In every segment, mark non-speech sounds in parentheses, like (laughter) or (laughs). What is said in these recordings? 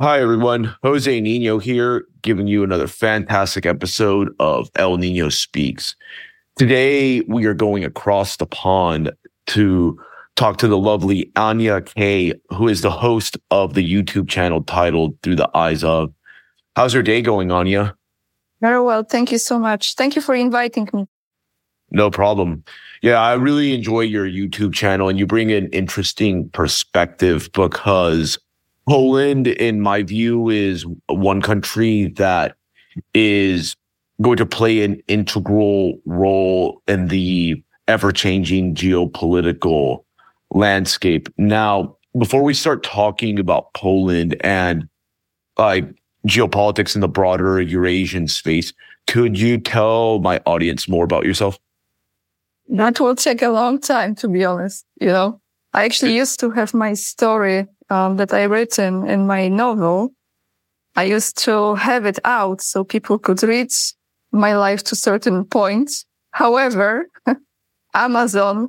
Hi, everyone. Jose Nino here, giving you another fantastic episode of El Nino Speaks. Today, we are going across the pond to talk to the lovely Ania Kay, who is the host of the YouTube channel titled Through the Eyes of. How's your day going, Ania? Very well. Thank you so much. Thank you for inviting me. No problem. Yeah, I really enjoy your YouTube channel and you bring an interesting perspective because Poland, in my view, is one country that is going to play an integral role in the ever changing geopolitical landscape. Now, before we start talking about Poland and like geopolitics in the broader Eurasian space, could you tell my audience more about yourself? That will take a long time, to be honest. You know, I actually used to have my story um, that I written in my novel. I used to have it out so people could read my life to certain points. However, (laughs) Amazon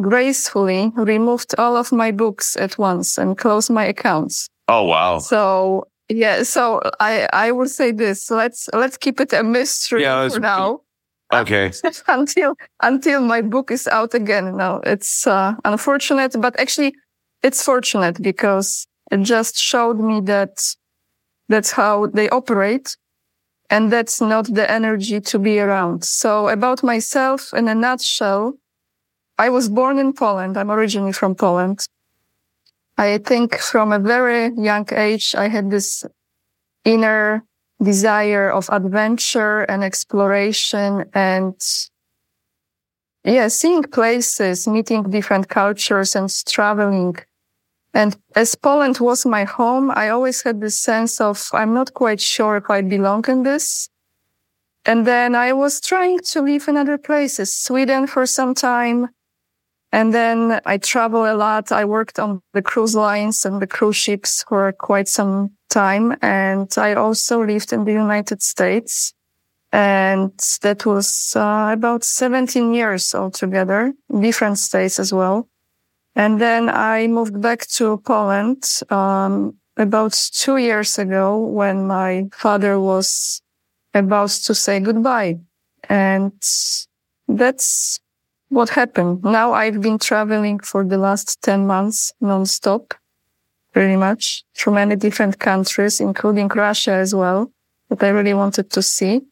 gracefully removed all of my books at once and closed my accounts. Oh wow. So yeah, so I I would say this. Let's let's keep it a mystery yeah, for now. (laughs) Okay. until until my book is out again. No, it's uh, unfortunate, but actually it's fortunate because it just showed me that that's how they operate and that's not the energy to be around. So about myself in a nutshell, I was born in Poland. I'm originally from Poland. I think from a very young age, I had this inner desire of adventure and exploration and yeah, seeing places, meeting different cultures and traveling. And as Poland was my home, I always had this sense of, I'm not quite sure if I belong in this. And then I was trying to live in other places, Sweden for some time. And then I travel a lot. I worked on the cruise lines and the cruise ships for quite some time. And I also lived in the United States. And that was uh, about 17 years altogether, different states as well. And then I moved back to Poland um, about two years ago when my father was about to say goodbye. And that's what happened. Now I've been traveling for the last 10 months nonstop, pretty much through many different countries, including Russia as well, that I really wanted to see.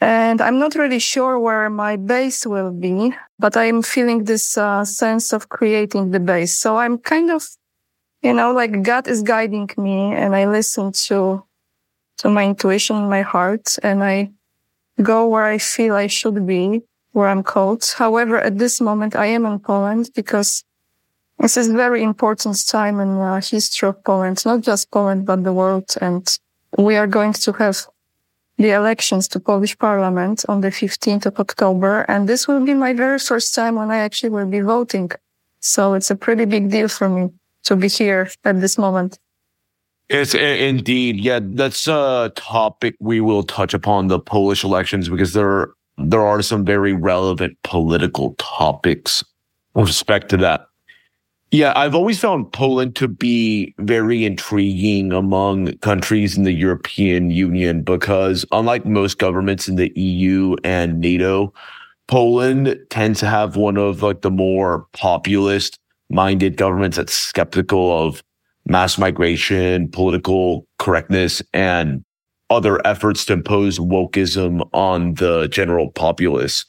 And I'm not really sure where my base will be, but I'm feeling this uh, sense of creating the base. So I'm kind of, you know, like God is guiding me and I listen to, to my intuition, my heart, and I go where I feel I should be, where I'm called. However, at this moment, I am in Poland because this is very important time in the history of Poland, not just Poland, but the world. And we are going to have the elections to Polish parliament on the 15th of October. And this will be my very first time when I actually will be voting. So it's a pretty big deal for me to be here at this moment. It's indeed. Yeah, that's a topic we will touch upon the Polish elections because there, there are some very relevant political topics with respect to that. Yeah, I've always found Poland to be very intriguing among countries in the European Union because unlike most governments in the EU and NATO, Poland tends to have one of like the more populist minded governments that's skeptical of mass migration, political correctness, and other efforts to impose wokeism on the general populace.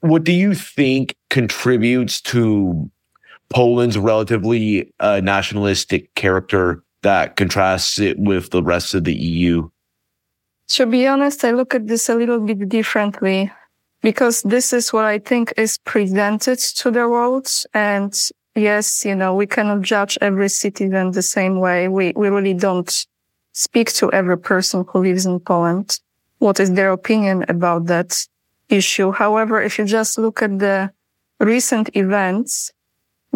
What do you think contributes to Poland's relatively uh, nationalistic character that contrasts it with the rest of the EU? To be honest, I look at this a little bit differently because this is what I think is presented to the world. And yes, you know, we cannot judge every citizen the same way. We, we really don't speak to every person who lives in Poland. What is their opinion about that issue? However, if you just look at the recent events,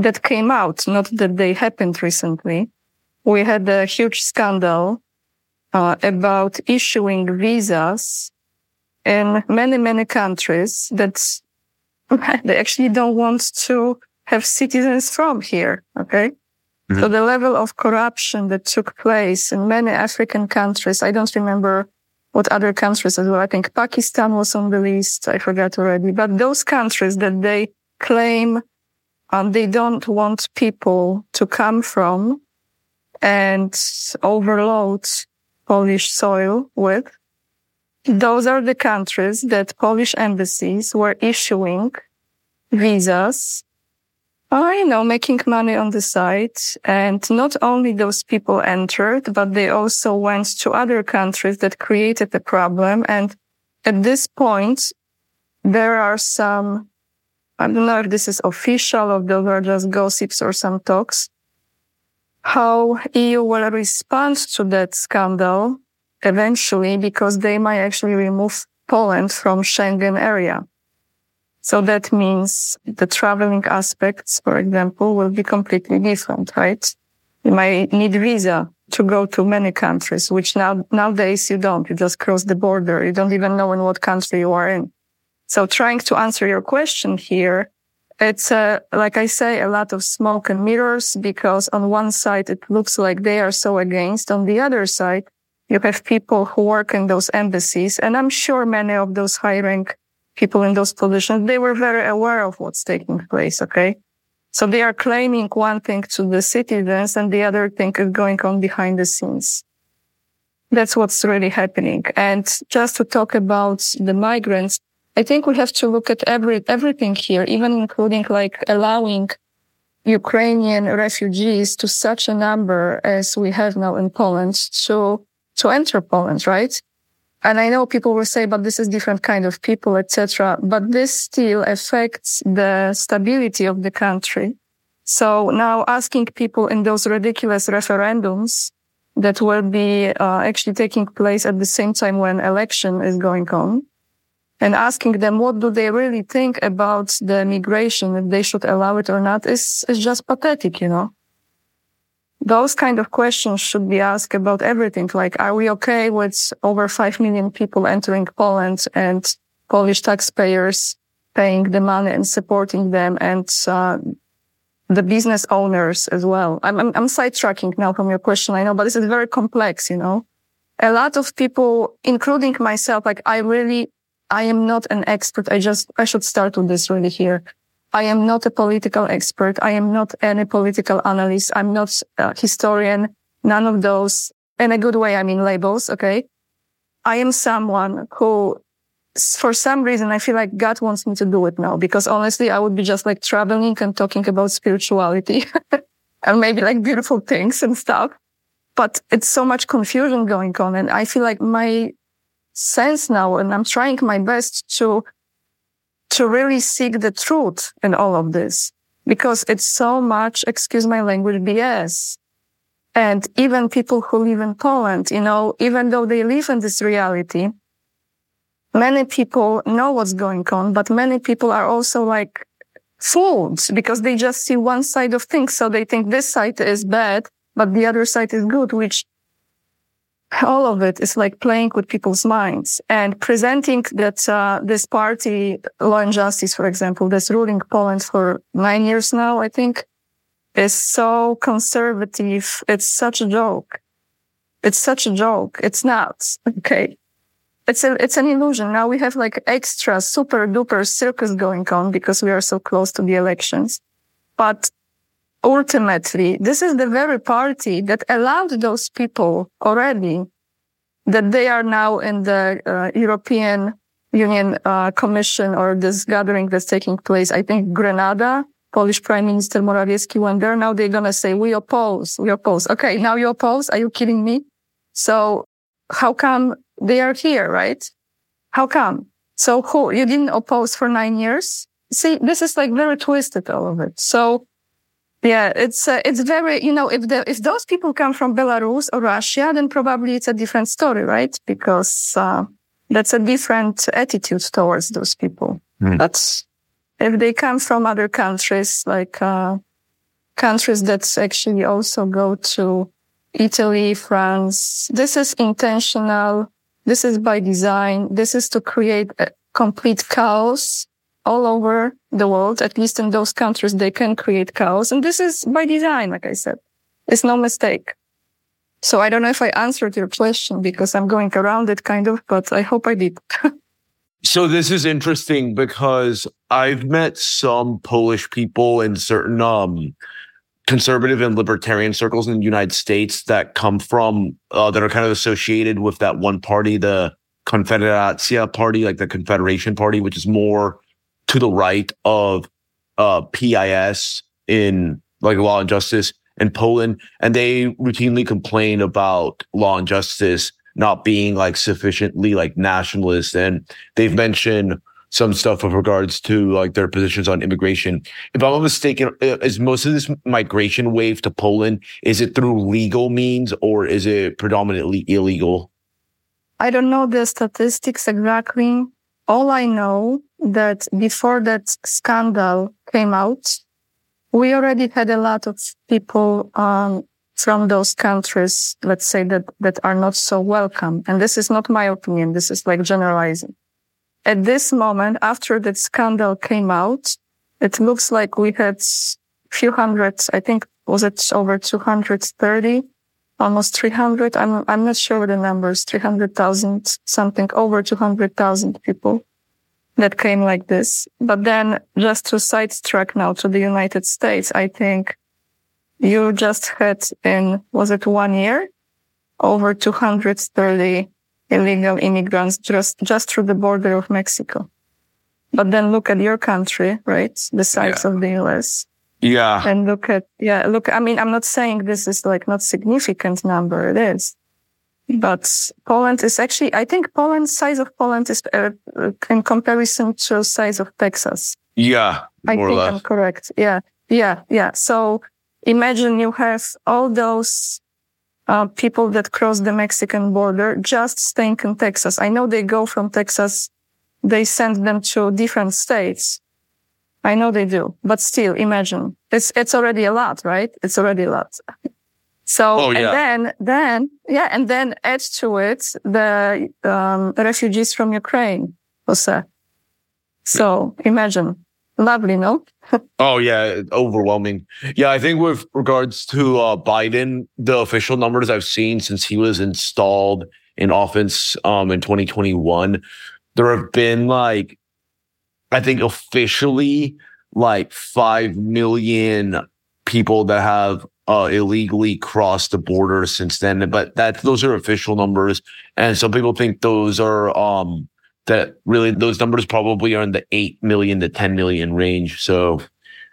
that came out, not that they happened recently. We had a huge scandal uh, about issuing visas in many, many countries that (laughs) they actually don't want to have citizens from here. Okay. Mm-hmm. So the level of corruption that took place in many African countries, I don't remember what other countries as well. I think Pakistan was on the list. I forgot already, but those countries that they claim um, they don't want people to come from and overload Polish soil with. Those are the countries that Polish embassies were issuing visas are, you know, making money on the side. And not only those people entered, but they also went to other countries that created the problem. And at this point, there are some, I don't know if this is official or those are just gossips or some talks, how EU will respond to that scandal eventually because they might actually remove Poland from Schengen area. So that means the traveling aspects, for example, will be completely different, right? You might need visa to go to many countries, which now, nowadays you don't. You just cross the border. You don't even know in what country you are in. So trying to answer your question here, it's, uh, like I say, a lot of smoke and mirrors because on one side, it looks like they are so against. On the other side, you have people who work in those embassies. And I'm sure many of those high rank people in those positions, they were very aware of what's taking place. Okay. So they are claiming one thing to the citizens and the other thing is going on behind the scenes. That's what's really happening. And just to talk about the migrants, I think we have to look at every, everything here, even including like allowing Ukrainian refugees to such a number as we have now in Poland to, to enter Poland, right? And I know people will say, but this is different kind of people, etc. But this still affects the stability of the country. So now asking people in those ridiculous referendums that will be uh, actually taking place at the same time when election is going on and asking them what do they really think about the migration, if they should allow it or not is, is just pathetic, you know? those kind of questions should be asked about everything. Like, are we okay with over 5 million people entering Poland and Polish taxpayers paying the money and supporting them and, uh, the business owners as well. I'm, I'm, I'm sidetracking now from your question. I know, but this is very complex, you know, a lot of people, including myself, like I really, I am not an expert. I just, I should start with this really here. I am not a political expert. I am not any political analyst. I'm not a historian. None of those in a good way. I mean labels. Okay. I am someone who for some reason, I feel like God wants me to do it now because honestly, I would be just like traveling and talking about spirituality (laughs) and maybe like beautiful things and stuff. But it's so much confusion going on. And I feel like my sense now, and I'm trying my best to to really seek the truth in all of this because it's so much, excuse my language, BS. And even people who live in Poland, you know, even though they live in this reality, many people know what's going on, but many people are also like fooled because they just see one side of things. So they think this side is bad, but the other side is good, which all of it is like playing with people's minds and presenting that uh, this party, Law and Justice, for example, that's ruling Poland for nine years now, I think, is so conservative. It's such a joke. It's such a joke. It's not okay. It's a, it's an illusion. Now we have like extra super duper circus going on because we are so close to the elections. But ultimately, this is the very party that allowed those people already that they are now in the uh, European Union uh, Commission or this gathering that's taking place. I think Granada, Polish Prime Minister Morawiecki went there. Now they're going to say, we oppose, we oppose. Okay. Now you oppose. Are you kidding me? So how come they are here, right? How come? So who, you didn't oppose for nine years? See, this is like very twisted, all of it. So yeah, it's uh, it's very you know if the if those people come from Belarus or Russia, then probably it's a different story, right? Because uh, that's a different attitude towards those people. Mm. That's if they come from other countries, like uh, countries that actually also go to Italy, France. This is intentional. This is by design. This is to create a complete chaos all over the world, at least in those countries, they can create chaos. And this is by design, like I said. It's no mistake. So I don't know if I answered your question because I'm going around it kind of, but I hope I did. (laughs) so this is interesting because I've met some Polish people in certain um, conservative and libertarian circles in the United States that come from uh, that are kind of associated with that one party, the Konfederacja party, like the Confederation Party, which is more to the right of uh, PIS in like law and justice in Poland, and they routinely complain about law and justice not being like sufficiently like nationalist, and they've mentioned some stuff with regards to like their positions on immigration. If I'm not mistaken, uh, is most of this migration wave to Poland is it through legal means or is it predominantly illegal? I don't know the statistics exactly. All I know that before that scandal came out, we already had a lot of people um, from those countries, let's say that that are not so welcome. And this is not my opinion. This is like generalizing. At this moment, after that scandal came out, it looks like we had a few hundreds. I think was it over 230, almost 300. I'm I'm not sure the numbers. 300,000 something over 200,000 people that came like this. But then just to sidetrack now to the United States, I think you just had in, was it one year? Over 230 illegal immigrants just, just through the border of Mexico. But then look at your country, right? The size yeah. of the US. Yeah. And look at, yeah, look, I mean, I'm not saying this is like not significant number. It is. But Poland is actually, I think Poland, size of Poland is uh, in comparison to size of Texas. Yeah, I think less. I'm correct. Yeah, yeah, yeah. So imagine you have all those uh, people that cross the Mexican border just staying in Texas. I know they go from Texas, they send them to different states. I know they do, but still imagine it's, it's already a lot, right? It's already a lot. So, oh, yeah. and then, then, yeah, and then add to it the um, refugees from Ukraine, Jose. So imagine. Lovely, no? (laughs) oh, yeah, overwhelming. Yeah, I think with regards to uh, Biden, the official numbers I've seen since he was installed in office um, in 2021, there have been like, I think officially like 5 million people that have uh, illegally crossed the border since then. But that those are official numbers, and some people think those are um that really those numbers probably are in the eight million to ten million range. So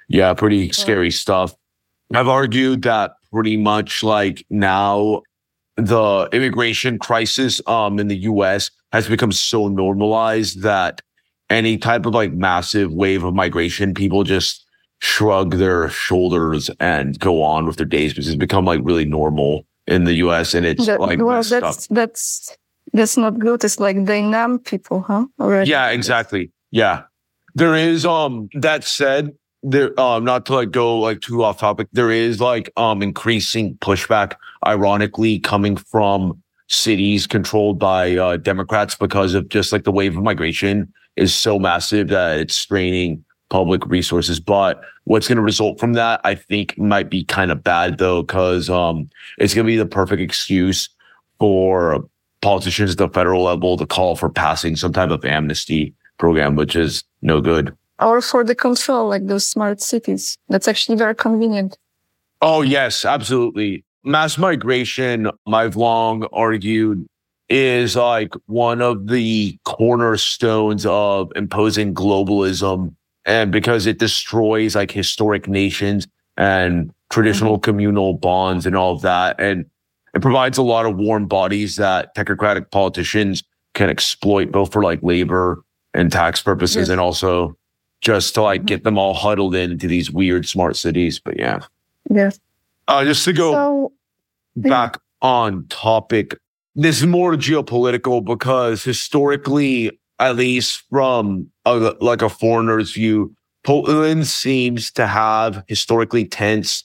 yeah, pretty scary stuff. I've argued that pretty much like now the immigration crisis um in the US has become so normalized that any type of like massive wave of migration, people just shrug their shoulders and go on with their days because it's become like really normal in the US and it's that, like well that's that's that's not good. It's like they numb people, huh? Already. Yeah, exactly. Yeah. There is um that said, there um not to like go like too off topic, there is like um increasing pushback, ironically, coming from cities controlled by uh Democrats because of just like the wave of migration is so massive that it's straining public resources. But what's going to result from that, I think might be kind of bad though, because um, it's going to be the perfect excuse for politicians at the federal level to call for passing some type of amnesty program, which is no good. Or for the control, like those smart cities. That's actually very convenient. Oh, yes, absolutely. Mass migration, I've long argued, is like one of the cornerstones of imposing globalism and because it destroys like historic nations and traditional mm-hmm. communal bonds and all of that. And it provides a lot of warm bodies that technocratic politicians can exploit both for like labor and tax purposes and also just to like mm-hmm. get them all huddled into these weird smart cities. But yeah. Yes. Uh, just to go so, back yeah. on topic, this is more geopolitical because historically at least from a, like a foreigner's view, Poland seems to have historically tense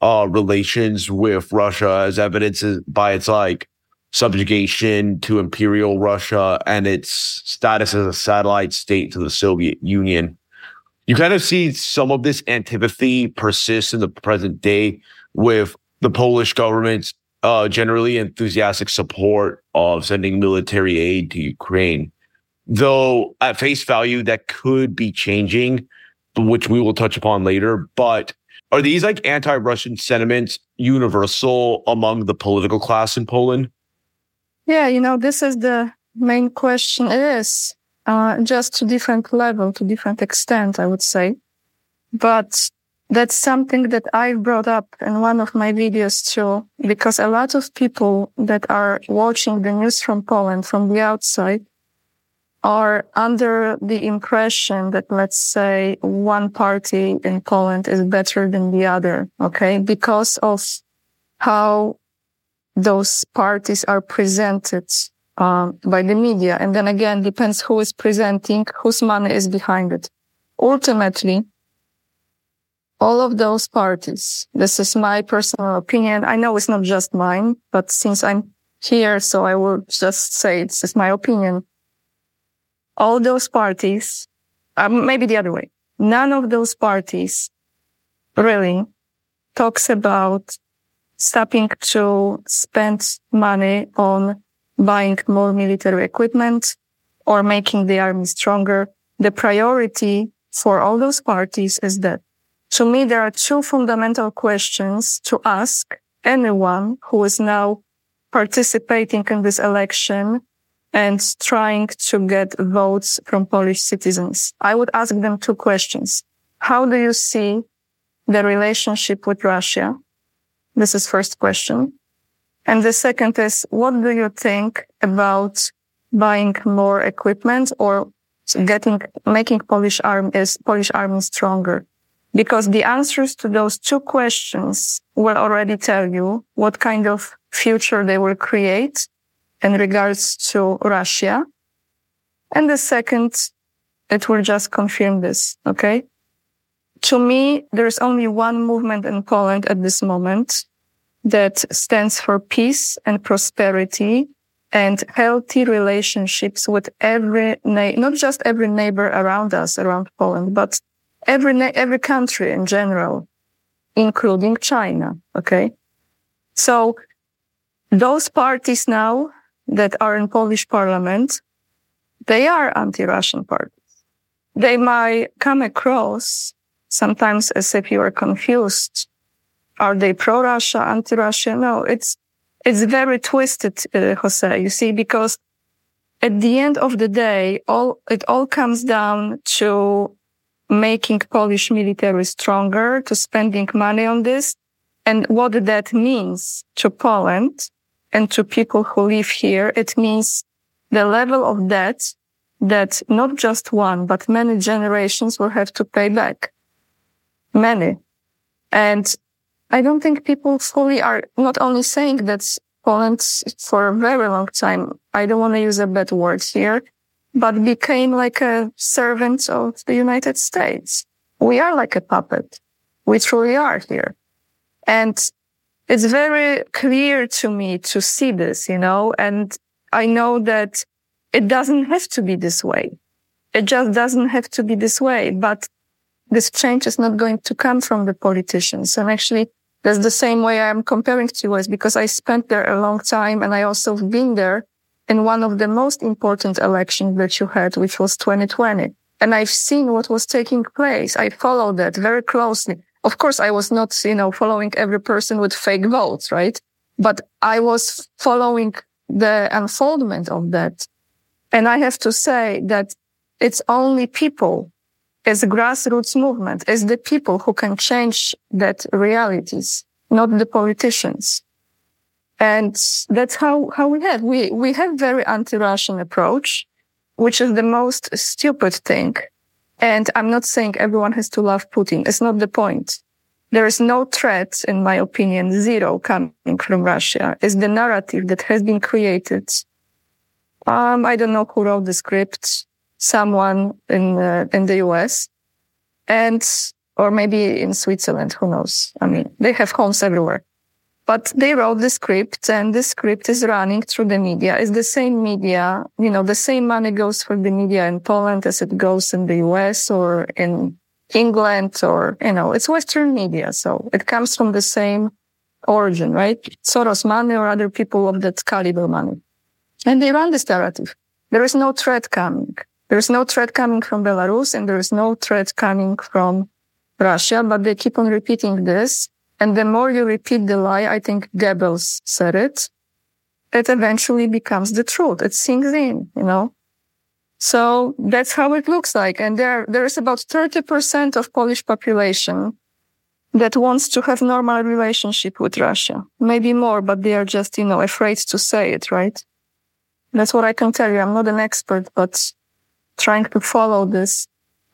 uh, relations with Russia, as evidenced by its like subjugation to imperial Russia and its status as a satellite state to the Soviet Union. You kind of see some of this antipathy persist in the present day with the Polish government's uh, generally enthusiastic support of sending military aid to Ukraine. Though at face value, that could be changing, which we will touch upon later. But are these like anti Russian sentiments universal among the political class in Poland? Yeah, you know, this is the main question. It is uh, just to different level, to different extent, I would say. But that's something that I brought up in one of my videos too, because a lot of people that are watching the news from Poland from the outside are under the impression that, let's say, one party in Poland is better than the other. Okay. Because of how those parties are presented um, by the media. And then again, depends who is presenting, whose money is behind it. Ultimately, all of those parties, this is my personal opinion. I know it's not just mine, but since I'm here, so I will just say it's just my opinion. All those parties, um, maybe the other way, none of those parties really talks about stopping to spend money on buying more military equipment or making the army stronger. The priority for all those parties is that to me, there are two fundamental questions to ask anyone who is now participating in this election and trying to get votes from Polish citizens. I would ask them two questions. How do you see the relationship with Russia? This is first question. And the second is, what do you think about buying more equipment or getting, making Polish army, Polish army stronger? Because the answers to those two questions will already tell you what kind of future they will create in regards to Russia. And the second, it will just confirm this. Okay. To me, there's only one movement in Poland at this moment that stands for peace and prosperity and healthy relationships with every, na- not just every neighbor around us, around Poland, but every, every country in general, including China. Okay. So those parties now that are in Polish parliament, they are anti-Russian parties. They might come across sometimes as if you are confused. Are they pro-Russia, anti-Russia? No, it's, it's very twisted, uh, Jose, you see, because at the end of the day, all, it all comes down to making Polish military stronger, to spending money on this, and what that means to Poland and to people who live here. It means the level of debt that not just one, but many generations will have to pay back. Many. And I don't think people fully are not only saying that Poland for a very long time, I don't want to use a bad word here, but became like a servant of the United States. We are like a puppet. We truly are here. And it's very clear to me to see this, you know, and I know that it doesn't have to be this way. It just doesn't have to be this way, but this change is not going to come from the politicians. And actually, that's the same way I'm comparing to US because I spent there a long time and I also have been there in one of the most important elections that you had, which was 2020. And I've seen what was taking place. I followed that very closely. Of course, I was not, you know, following every person with fake votes, right? But I was following the unfoldment of that. And I have to say that it's only people as a grassroots movement, as the people who can change that realities, not the politicians. And that's how, how we have. We, we have very anti-Russian approach, which is the most stupid thing. And I'm not saying everyone has to love Putin. It's not the point. There is no threat, in my opinion, zero coming from Russia. It's the narrative that has been created. Um, I don't know who wrote the script, someone in, uh, in the US and, or maybe in Switzerland. Who knows? I mean, they have homes everywhere. But they wrote the script and the script is running through the media. It's the same media, you know, the same money goes for the media in Poland as it goes in the US or in England or, you know, it's Western media. So it comes from the same origin, right? Soros money or other people of that caliber money. And they run this narrative. There is no threat coming. There is no threat coming from Belarus and there is no threat coming from Russia, but they keep on repeating this. And the more you repeat the lie, I think Goebbels said it, it eventually becomes the truth. It sinks in, you know? So that's how it looks like. And there, there is about 30% of Polish population that wants to have normal relationship with Russia. Maybe more, but they are just, you know, afraid to say it, right? That's what I can tell you. I'm not an expert, but trying to follow this,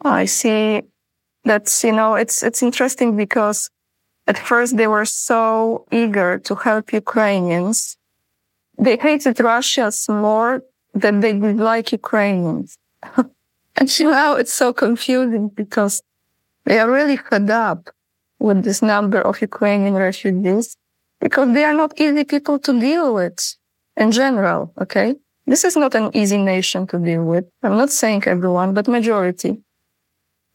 I see that's, you know, it's, it's interesting because at first they were so eager to help Ukrainians. They hated Russians more than they did like Ukrainians. (laughs) and now it's so confusing because they are really fed up with this number of Ukrainian refugees because they are not easy people to deal with in general. Okay. This is not an easy nation to deal with. I'm not saying everyone, but majority.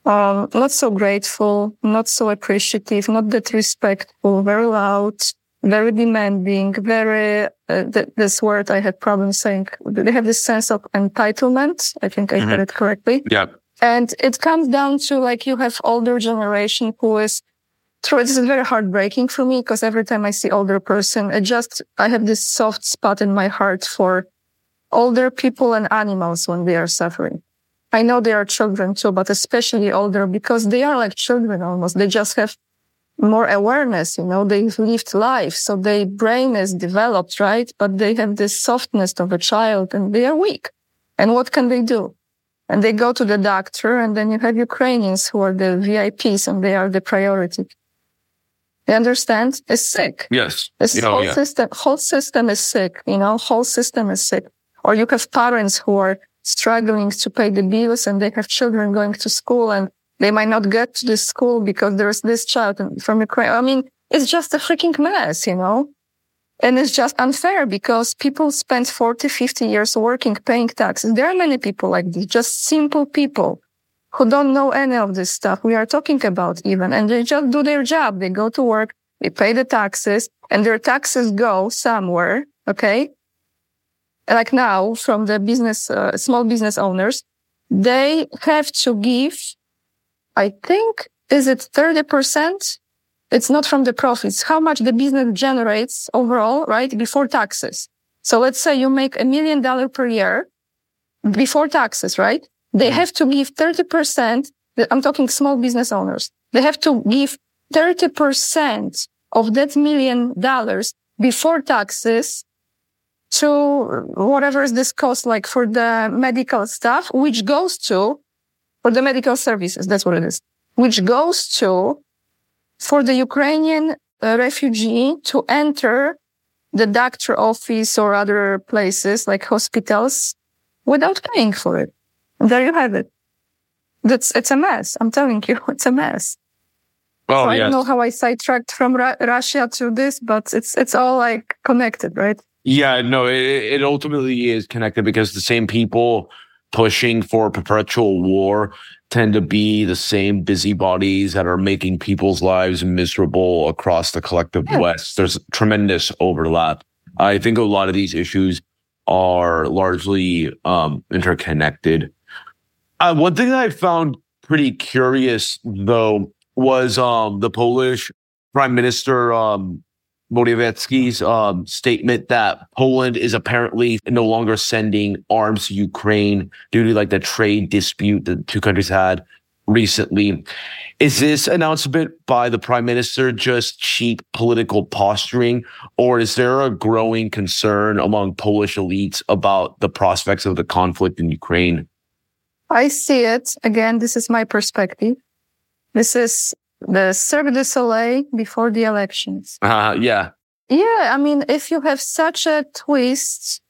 Um, not so grateful, not so appreciative, not that respectful, very loud, very demanding, very, uh, th- this word I had problems saying. They have this sense of entitlement. I think I mm-hmm. it correctly. Yeah. And it comes down to like you have older generation who is true. This is very heartbreaking for me because every time I see older person, I just, I have this soft spot in my heart for older people and animals when they are suffering. I know they are children too, but especially older because they are like children almost. They just have more awareness, you know, they've lived life. So their brain is developed, right? But they have this softness of a child and they are weak. And what can they do? And they go to the doctor and then you have Ukrainians who are the VIPs and they are the priority. You understand? Is sick. Yes. This oh, whole yeah. system, whole system is sick, you know, whole system is sick. Or you have parents who are struggling to pay the bills and they have children going to school and they might not get to the school because there's this child from Ukraine. I mean, it's just a freaking mess, you know? And it's just unfair because people spend 40, 50 years working, paying taxes. There are many people like this, just simple people who don't know any of this stuff we are talking about even. And they just do their job. They go to work, they pay the taxes and their taxes go somewhere. Okay like now from the business, uh, small business owners, they have to give, I think, is it 30%? It's not from the profits, how much the business generates overall, right? Before taxes. So let's say you make a million dollar per year before taxes, right? They mm-hmm. have to give 30%. I'm talking small business owners. They have to give 30% of that million dollars before taxes to whatever is this cost like for the medical stuff, which goes to for the medical services. That's what it is, which goes to for the Ukrainian uh, refugee to enter the doctor office or other places like hospitals without paying for it. And there you have it. That's, it's a mess. I'm telling you, (laughs) it's a mess. Oh, so I yes. don't know how I sidetracked from Ra- Russia to this, but it's, it's all like connected, right? Yeah, no, it, it ultimately is connected because the same people pushing for perpetual war tend to be the same busybodies that are making people's lives miserable across the collective yeah. West. There's tremendous overlap. I think a lot of these issues are largely um, interconnected. Uh, one thing that I found pretty curious, though, was um, the Polish Prime Minister um, Morawiecki's um, statement that Poland is apparently no longer sending arms to Ukraine due to like the trade dispute the two countries had recently. Is this announcement by the prime minister just cheap political posturing, or is there a growing concern among Polish elites about the prospects of the conflict in Ukraine? I see it. Again, this is my perspective. This is the Cirque du Soleil before the elections. Uh, yeah. Yeah. I mean, if you have such a twist,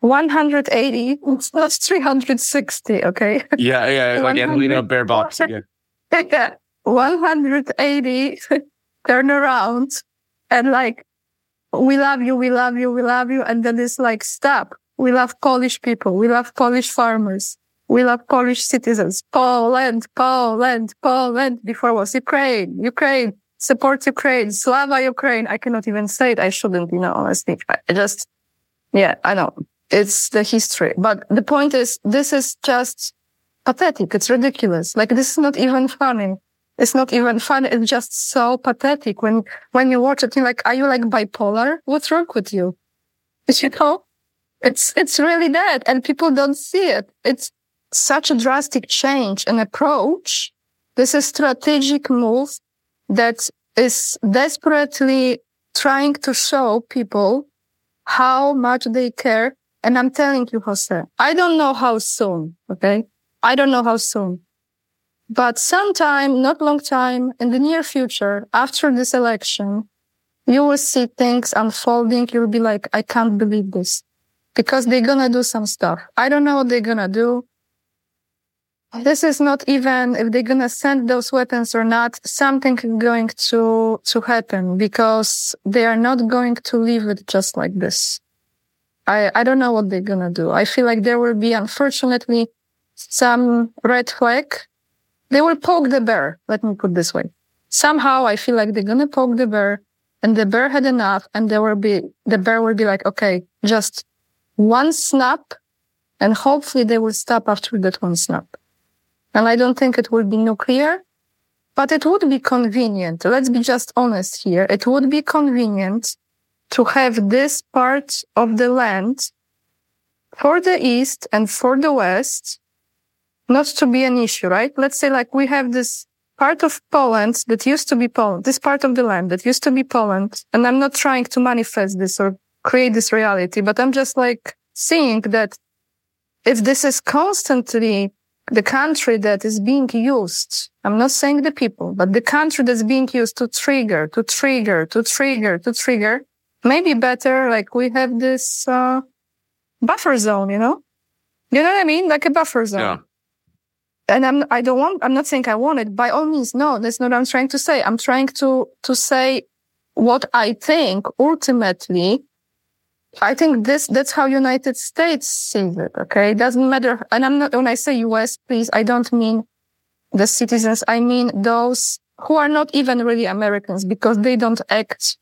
180, it's (laughs) not 360. Okay. Yeah. Yeah. Like Annalena Baerbock. (laughs) Yeah. yeah. 180 (laughs) turn around and like, we love you. We love you. We love you. And then it's like, stop. We love Polish people. We love Polish farmers. We love Polish citizens. Poland, Poland, Poland. Before was Ukraine, Ukraine. support Ukraine, Slava Ukraine. I cannot even say it. I shouldn't, you know, honestly. I just, yeah, I know it's the history. But the point is, this is just pathetic. It's ridiculous. Like this is not even funny. It's not even funny. It's just so pathetic when, when you watch it. You're like, are you like bipolar? What's wrong with you? (laughs) You know, it's, it's really that. And people don't see it. It's such a drastic change and approach. This is strategic move that is desperately trying to show people how much they care. And I'm telling you, Jose, I don't know how soon. Okay. I don't know how soon, but sometime, not long time in the near future, after this election, you will see things unfolding. You'll be like, I can't believe this because they're going to do some stuff. I don't know what they're going to do. This is not even if they're to send those weapons or not, something going to, to happen because they are not going to leave it just like this. I, I don't know what they're to do. I feel like there will be, unfortunately, some red flag. They will poke the bear. Let me put this way. Somehow I feel like they're to poke the bear and the bear had enough and there will be, the bear will be like, okay, just one snap and hopefully they will stop after that one snap. And I don't think it will be nuclear, but it would be convenient. Let's be just honest here. It would be convenient to have this part of the land for the East and for the West not to be an issue, right? Let's say like we have this part of Poland that used to be Poland, this part of the land that used to be Poland. And I'm not trying to manifest this or create this reality, but I'm just like seeing that if this is constantly the country that is being used, I'm not saying the people, but the country that's being used to trigger, to trigger, to trigger, to trigger, maybe better like we have this, uh, buffer zone, you know? You know what I mean? Like a buffer zone. Yeah and I'm, I don't want, I'm not saying I want it by all means. No, that's not what I'm trying to say. I'm trying to, to say what I think ultimately. I think this, that's how United States sees it. Okay. It doesn't matter. And I'm not, when I say US, please, I don't mean the citizens. I mean those who are not even really Americans because they don't act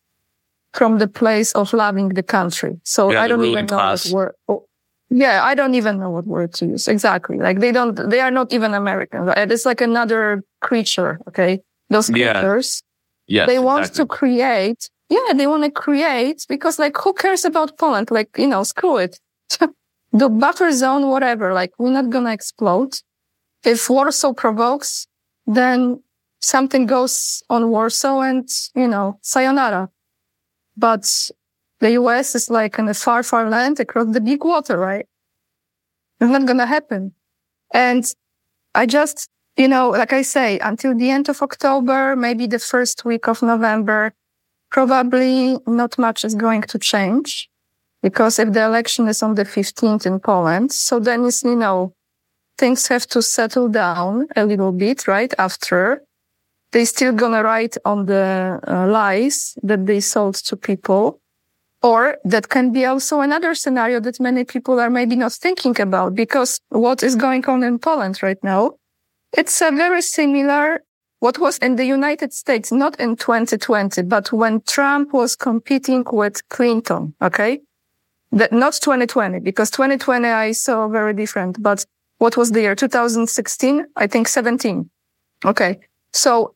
from the place of loving the country. So yeah, I don't even know what word. Oh, yeah, I don't even know what word to use. Exactly. Like they don't, they are not even American. It's like another creature. Okay. Those creatures. Yeah. Yes, they want exactly. to create. Yeah. They want to create because like who cares about Poland? Like, you know, screw it. (laughs) the buffer zone, whatever. Like we're not going to explode. If Warsaw provokes, then something goes on Warsaw and, you know, sayonara. But the US is like in a far, far land across the big water, right? It's not going to happen. And I just, you know, like I say, until the end of October, maybe the first week of November, probably not much is going to change because if the election is on the 15th in Poland, so then it's, you know, things have to settle down a little bit, right? After they still gonna write on the uh, lies that they sold to people. Or that can be also another scenario that many people are maybe not thinking about because what is going on in Poland right now, it's a very similar what was in the United States, not in 2020, but when Trump was competing with Clinton. Okay. That not 2020 because 2020 I saw very different, but what was the year? 2016? I think 17. Okay. So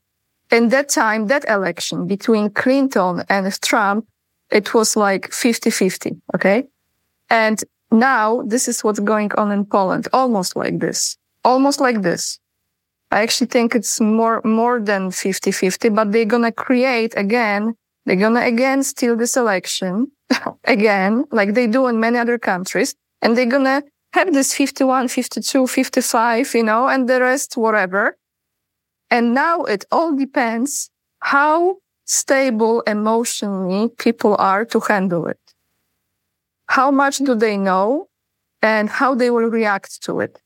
in that time, that election between Clinton and Trump, it was like 50-50. Okay. And now this is what's going on in Poland, almost like this, almost like this. I actually think it's more, more than 50-50, but they're going to create again, they're going to again steal this election (laughs) again, like they do in many other countries. And they're going to have this 51, 52, 55, you know, and the rest, whatever. And now it all depends how stable emotionally people are to handle it. How much do they know and how they will react to it?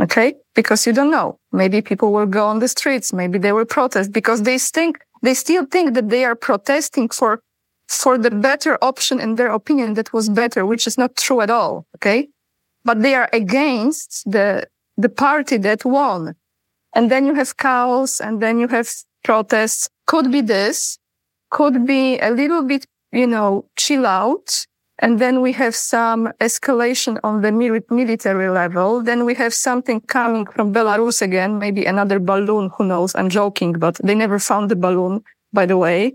Okay. Because you don't know. Maybe people will go on the streets. Maybe they will protest because they think, they still think that they are protesting for, for the better option in their opinion that was better, which is not true at all. Okay. But they are against the, the party that won. And then you have chaos and then you have protests could be this, could be a little bit, you know, chill out. And then we have some escalation on the military level. Then we have something coming from Belarus again, maybe another balloon. Who knows? I'm joking, but they never found the balloon, by the way.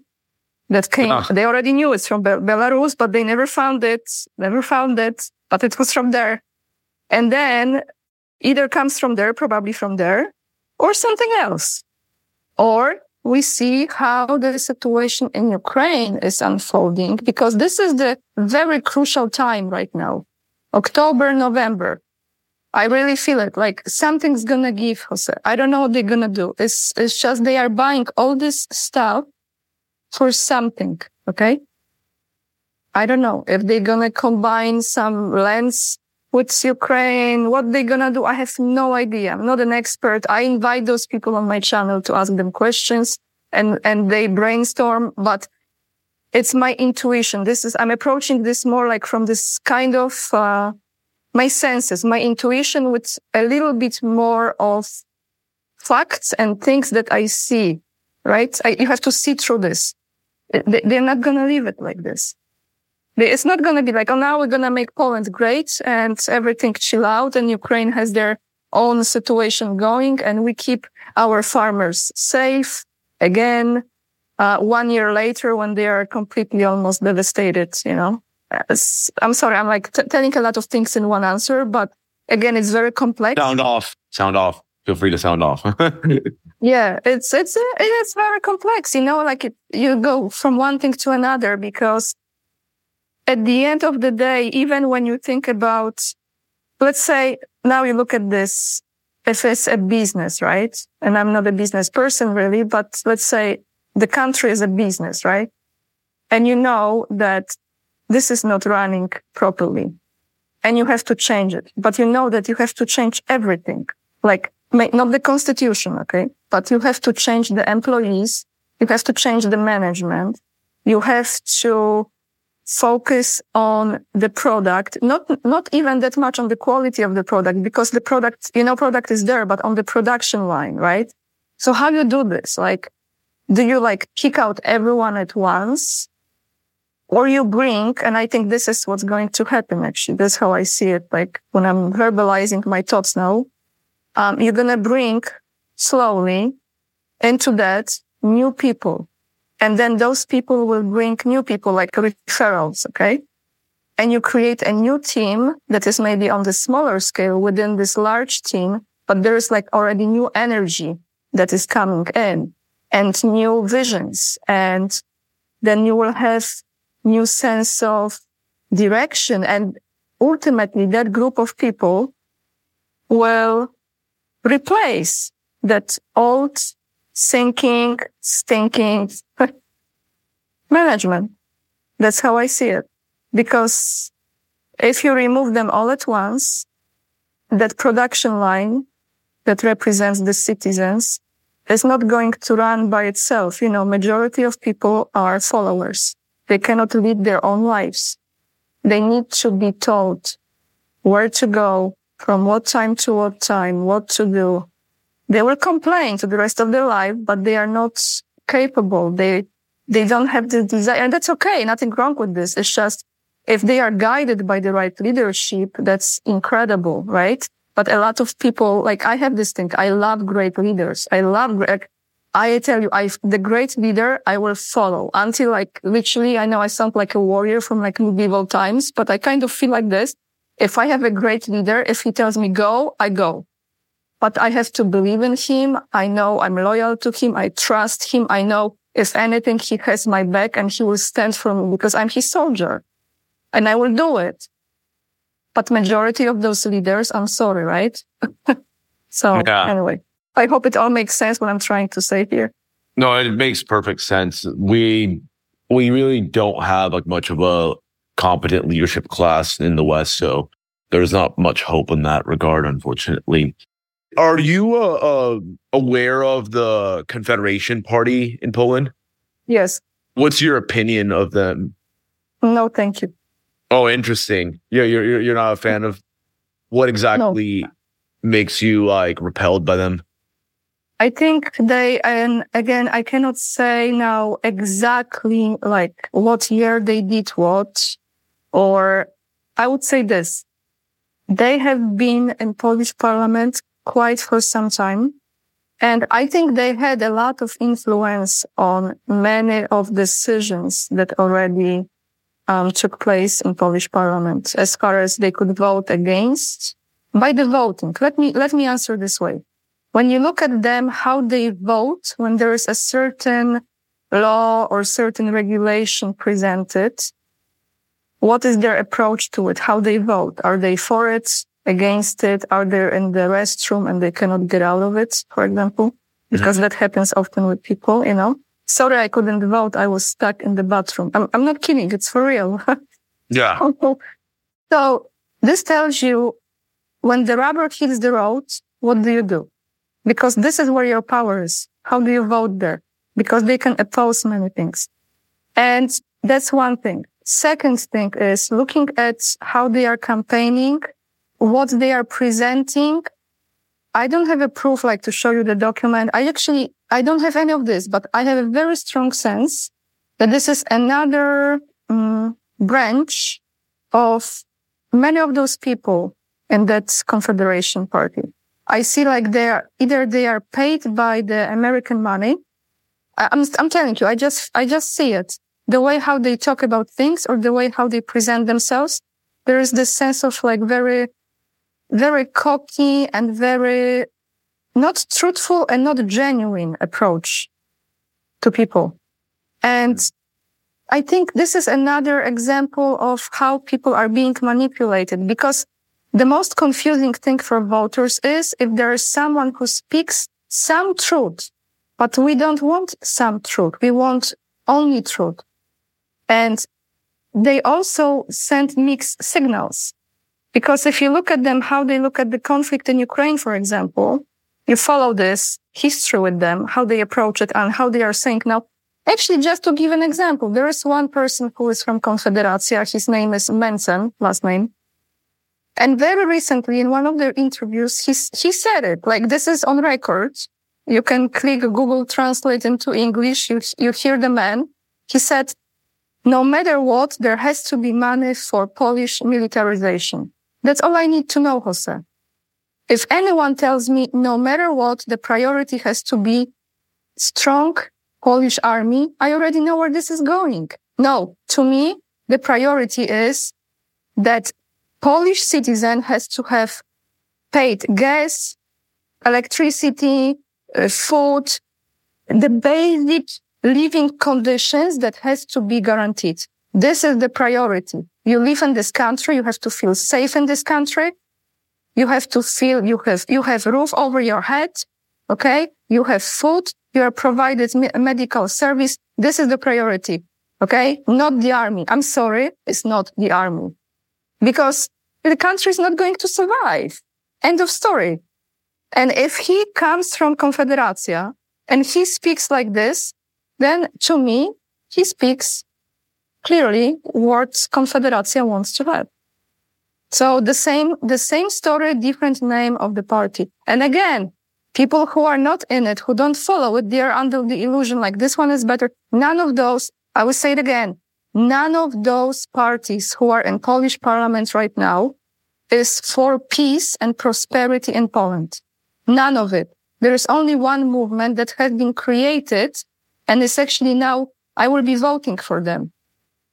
That came, ah. they already knew it's from Be- Belarus, but they never found it, never found it, but it was from there. And then either comes from there, probably from there, or something else. Or we see how the situation in Ukraine is unfolding because this is the very crucial time right now. October, November. I really feel it like something's gonna give, Jose. I don't know what they're gonna do. It's, it's just they are buying all this stuff for something. Okay. I don't know if they're gonna combine some lands with Ukraine, what they're gonna do. I have no idea. I'm not an expert. I invite those people on my channel to ask them questions and, and they brainstorm, but it's my intuition. This is, I'm approaching this more like from this kind of, uh, my senses, my intuition with a little bit more of facts and things that I see, right? I, you have to see through this. They're not going to leave it like this. It's not going to be like, oh, now we're going to make Poland great and everything chill out and Ukraine has their own situation going and we keep our farmers safe again, uh, one year later when they are completely almost devastated, you know. I'm sorry, I'm like t- telling a lot of things in one answer, but again, it's very complex. Sound off, sound off. Feel free to sound off. (laughs) yeah, it's it's it's very complex, you know. Like it, you go from one thing to another because at the end of the day, even when you think about, let's say now you look at this, if it's a business, right? And I'm not a business person really, but let's say the country is a business, right? And you know that this is not running properly and you have to change it, but you know that you have to change everything, like not the constitution, okay? But you have to change the employees. You have to change the management. You have to focus on the product, not, not even that much on the quality of the product because the product, you know, product is there, but on the production line, right? So how you do this? Like, do you like kick out everyone at once? Or you bring, and I think this is what's going to happen actually. That's how I see it. Like when I'm verbalizing my thoughts now, um, you're going to bring slowly into that new people and then those people will bring new people like referrals. Okay. And you create a new team that is maybe on the smaller scale within this large team, but there is like already new energy that is coming in and new visions. And then you will have new sense of direction. And ultimately that group of people will replace that old sinking, stinking (laughs) management. That's how I see it. Because if you remove them all at once, that production line that represents the citizens is not going to run by itself. You know, majority of people are followers. They cannot lead their own lives. They need to be told where to go, from what time to what time, what to do, they will complain to the rest of their life, but they are not capable. They, they don't have the desire. And that's okay. Nothing wrong with this. It's just if they are guided by the right leadership, that's incredible, right? But a lot of people, like I have this thing. I love great leaders. I love great. I tell you, I, the great leader, I will follow until like literally, I know I sound like a warrior from like medieval times, but I kind of feel like this. If I have a great leader, if he tells me go, I go but I have to believe in him. I know I'm loyal to him. I trust him. I know if anything, he has my back and he will stand for me because I'm his soldier and I will do it. But majority of those leaders, I'm sorry, right? (laughs) so yeah. anyway, I hope it all makes sense what I'm trying to say here. No, it makes perfect sense. We, we really don't have like much of a competent leadership class in the West. So there's not much hope in that regard, unfortunately. Are you uh, uh, aware of the Confederation Party in Poland? Yes. What's your opinion of them? No, thank you. Oh, interesting. Yeah, you're you're, you're not a fan of what exactly no. makes you like repelled by them? I think they, and again, I cannot say now exactly like what year they did what, or I would say this. They have been in Polish parliament quite for some time. And I think they had a lot of influence on many of decisions that already um, took place in Polish parliament as far as they could vote against by the voting. Let me, let me answer this way when you look at them, how they vote when there is a certain law or certain regulation presented, what is their approach to it? How they vote? Are they for it, against it? Are they in the restroom and they cannot get out of it, for example? Because mm-hmm. that happens often with people, you know? Sorry, I couldn't vote. I was stuck in the bathroom. I'm, I'm not kidding. It's for real. (laughs) yeah. so this tells you when the rubber hits the road, what do you do? because this is where your power is. How do you vote there? Because they can oppose many things. And that's one thing. Second thing is looking at how they are campaigning, what they are presenting. I don't have a proof like to show you the document. I actually, I don't have any of this, but I have a very strong sense that this is another um, branch of many of those people in that confederation party. I see like they're either they are paid by the American money. I, I'm, I'm telling you, I just, I just see it. The way how they talk about things or the way how they present themselves. There is this sense of like very, very cocky and very not truthful and not genuine approach to people. And hmm. I think this is another example of how people are being manipulated because the most confusing thing for voters is if there is someone who speaks some truth, but we don't want some truth. We want only truth. And they also send mixed signals. Because if you look at them, how they look at the conflict in Ukraine, for example, you follow this history with them, how they approach it and how they are saying now. Actually, just to give an example, there is one person who is from Confederacja. His name is Mentzen, last name. And very recently in one of their interviews, he, he said it like this is on record. You can click Google Translate into English. You, you hear the man. He said, no matter what, there has to be money for Polish militarization. That's all I need to know, Jose. If anyone tells me no matter what, the priority has to be strong Polish army, I already know where this is going. No, to me, the priority is that Polish citizen has to have paid gas, electricity, uh, food, the basic living conditions that has to be guaranteed. This is the priority. You live in this country. You have to feel safe in this country. You have to feel you have, you have roof over your head. Okay. You have food. You are provided me- medical service. This is the priority. Okay. Not the army. I'm sorry. It's not the army because the country is not going to survive. End of story. And if he comes from Confederacja and he speaks like this, then to me, he speaks clearly what Confederacja wants to have. So the same, the same story, different name of the party. And again, people who are not in it, who don't follow it, they are under the illusion like this one is better. None of those, I will say it again, None of those parties who are in Polish parliament right now is for peace and prosperity in Poland. None of it. There is only one movement that has been created and is actually now, I will be voting for them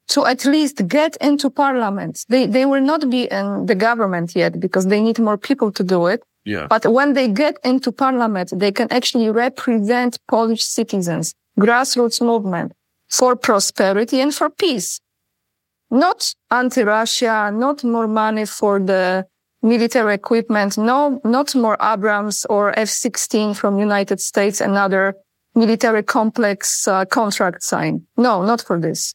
to at least get into parliament. They, they will not be in the government yet because they need more people to do it. Yeah. But when they get into parliament, they can actually represent Polish citizens, grassroots movement for prosperity and for peace. Not anti-Russia, not more money for the military equipment, no, not more Abrams or F-16 from United States and other military complex uh, contract sign. No, not for this.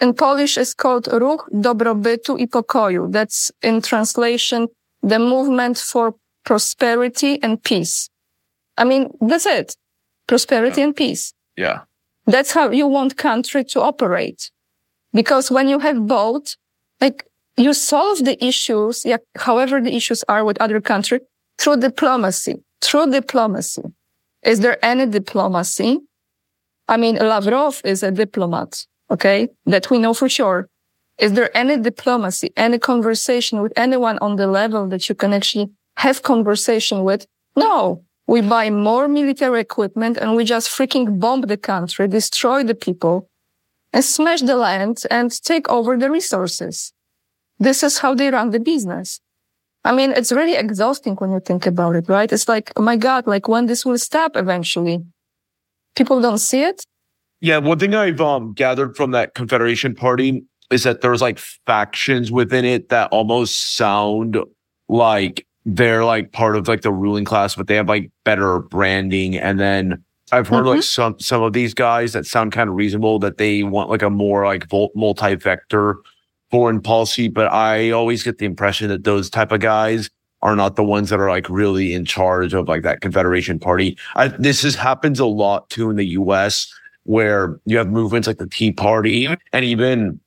In Polish, it's called Ruch Dobrobytu i Pokoju. That's in translation, the movement for prosperity and peace. I mean, that's it. Prosperity yeah. and peace. Yeah. That's how you want country to operate. Because when you have both, like you solve the issues, yeah, however the issues are with other country through diplomacy, through diplomacy. Is there any diplomacy? I mean, Lavrov is a diplomat, okay? That we know for sure. Is there any diplomacy, any conversation with anyone on the level that you can actually have conversation with? No. We buy more military equipment and we just freaking bomb the country, destroy the people and smash the land and take over the resources. This is how they run the business. I mean, it's really exhausting when you think about it, right? It's like, oh my God, like when this will stop eventually. People don't see it. Yeah. One thing I've um, gathered from that Confederation Party is that there's like factions within it that almost sound like they're like part of like the ruling class, but they have like better branding. And then I've heard mm-hmm. like some, some of these guys that sound kind of reasonable that they want like a more like multi-vector foreign policy. But I always get the impression that those type of guys are not the ones that are like really in charge of like that Confederation party. I, this is happens a lot too in the U.S. where you have movements like the Tea Party and even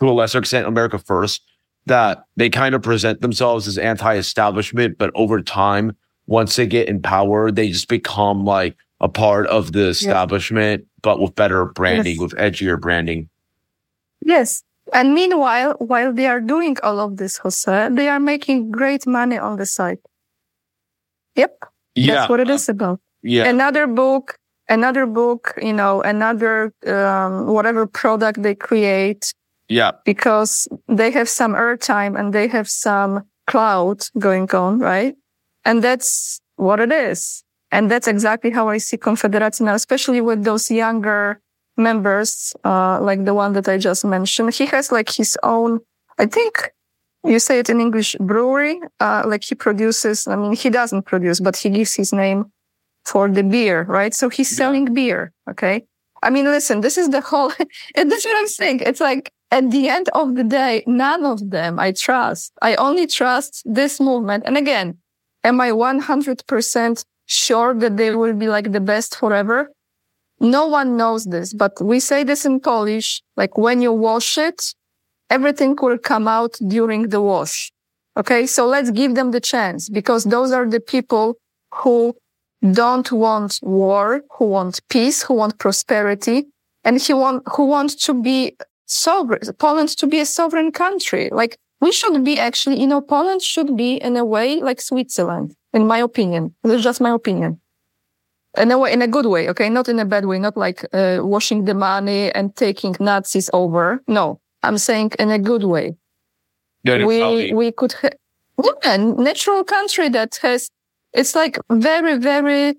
to a lesser extent America First that they kind of present themselves as anti-establishment, but over time, once they get in power, they just become like a part of the establishment, but with better branding, yes. with edgier branding. Yes. And meanwhile, while they are doing all of this, Jose, they are making great money on the side. Yep. Yeah. That's what it is about. Yeah. Another book, another book, you know, another, um, whatever product they create yeah. Because they have some airtime and they have some cloud going on, right? And that's what it is. And that's exactly how I see Confederacy now, especially with those younger members, uh, like the one that I just mentioned. He has like his own, I think you say it in English, brewery. Uh, like he produces, I mean, he doesn't produce, but he gives his name for the beer, right? So he's selling yeah. beer. Okay. I mean, listen, this is the whole, (laughs) and that's what I'm saying. It's like, at the end of the day, none of them I trust. I only trust this movement. And again, am I 100% sure that they will be like the best forever? No one knows this, but we say this in Polish, like when you wash it, everything will come out during the wash. Okay. So let's give them the chance because those are the people who don't want war, who want peace, who want prosperity, and who want, who want to be sovereign, Poland to be a sovereign country. Like we should be actually, you know, Poland should be in a way like Switzerland, in my opinion. This is just my opinion. In a way, in a good way, okay? Not in a bad way, not like uh, washing the money and taking Nazis over. No, I'm saying in a good way. Yeah, we, we could, ha- yeah, natural country that has, it's like very, very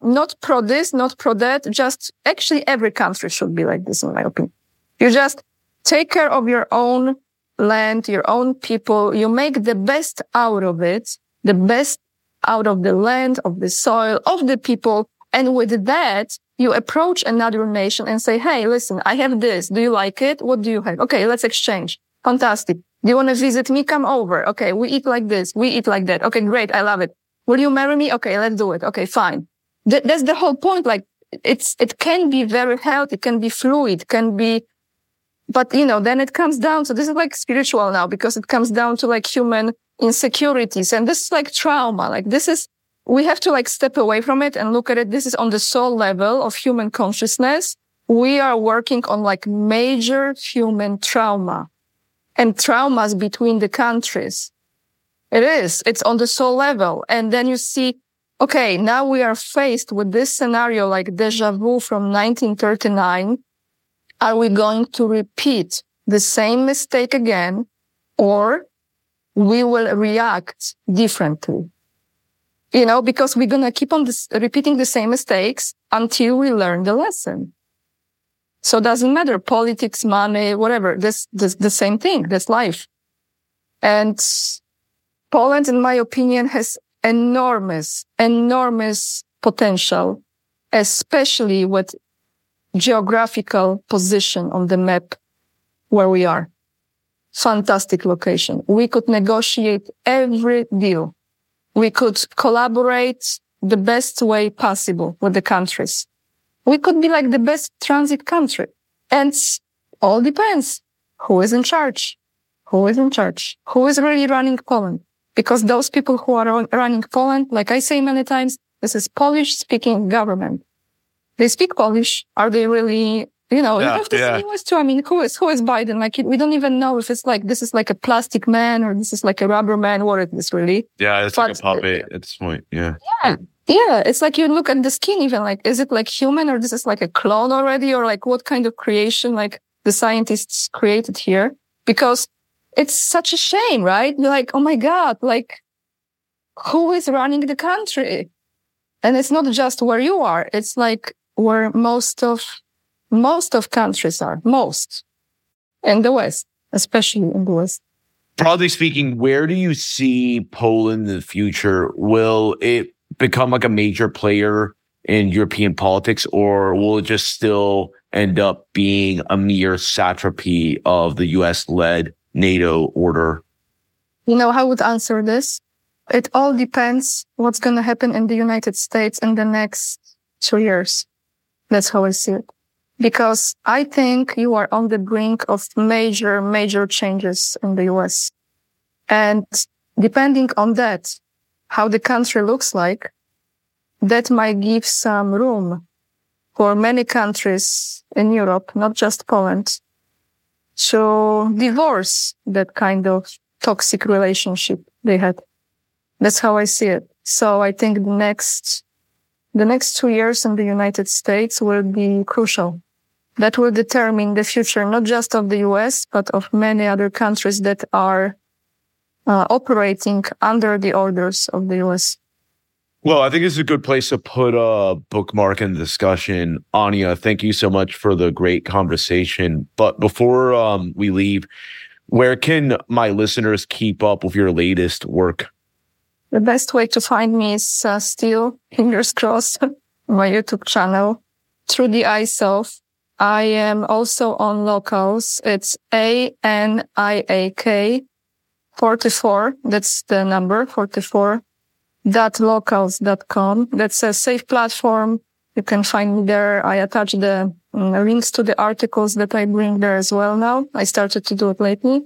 not pro this, not pro that. Just actually every country should be like this, in my opinion. You just take care of your own land, your own people. You make the best out of it, the best out of the land, of the soil, of the people. And with that, you approach another nation and say, Hey, listen, I have this. Do you like it? What do you have? Okay, let's exchange. Fantastic. Do you want to visit me? Come over. Okay. We eat like this. We eat like that. Okay. Great. I love it. Will you marry me? Okay. Let's do it. Okay. Fine. Th- that's the whole point. Like it's, it can be very healthy. Can be fluid, can be but you know, then it comes down to this is like spiritual now because it comes down to like human insecurities and this is like trauma. Like this is, we have to like step away from it and look at it. This is on the soul level of human consciousness. We are working on like major human trauma and traumas between the countries. It is. It's on the soul level. And then you see, okay, now we are faced with this scenario like deja vu from 1939 are we going to repeat the same mistake again or we will react differently? You know, because we're going to keep on this, repeating the same mistakes until we learn the lesson. So it doesn't matter politics, money, whatever. This, this, the same thing. That's life. And Poland, in my opinion, has enormous, enormous potential, especially with geographical position on the map where we are. Fantastic location. We could negotiate every deal. We could collaborate the best way possible with the countries. We could be like the best transit country. And all depends who is in charge. Who is in charge? Who is really running Poland? Because those people who are running Poland, like I say many times, This is Polish speaking government. They speak Polish. Are they really, you know, Yeah, you have to yeah. see US too. I mean, who is, who is Biden? Like, we don't even know if it's like, this is like a plastic man or this is like a rubber man. What is this really? Yeah, it's like a But- puppet at this point. Yeah. Yeah. Yeah, it's like you look at the skin even like, is it like human or this is like a clone already or like what kind of creation like the scientists created here? Because it's such a shame, right? You're like, oh my God, like who is running the country? And it's not just where you are. It's like where most of, most of countries are, most in the West, especially in the West. Broadly speaking, where do you see Poland in the future? Will it become like a major player in European politics or will it just still end up being a mere satrapy of the US led NATO order? You know I would answer this? It all depends what's going to happen in the United States in the next two years. That's how I see it. Because I think you are on the brink of major, major changes in the US. And depending on that, how the country looks like, that might give some room for many countries in Europe, not just Poland, to divorce that kind of toxic relationship they had. That's how I see it. So I think the next, the next two years in the United States will be crucial. That will determine the future, not just of the US, but of many other countries that are uh, operating under the orders of the US. Well, I think it's a good place to put a bookmark in the discussion. Ania, thank you so much for the great conversation. But before um, we leave, where can my listeners keep up with your latest work? The best way to find me is uh, still, fingers crossed, (laughs) my YouTube channel, through the Eyes of. I am also on locals. It's A-N-I-A-K 44. That's the number 44 dot locals dot com. That's a safe platform. You can find me there. I attach the mm, links to the articles that I bring there as well now. I started to do it lately.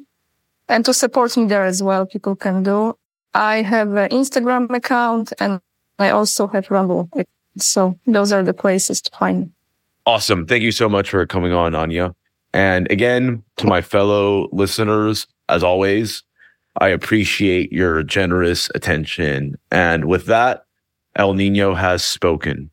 And to support me there as well, people can do. I have an Instagram account and I also have Rumble. So those are the places to find me. Awesome. Thank you so much for coming on, Ania. And again, to my fellow listeners, as always, I appreciate your generous attention. And with that, El Nino has spoken.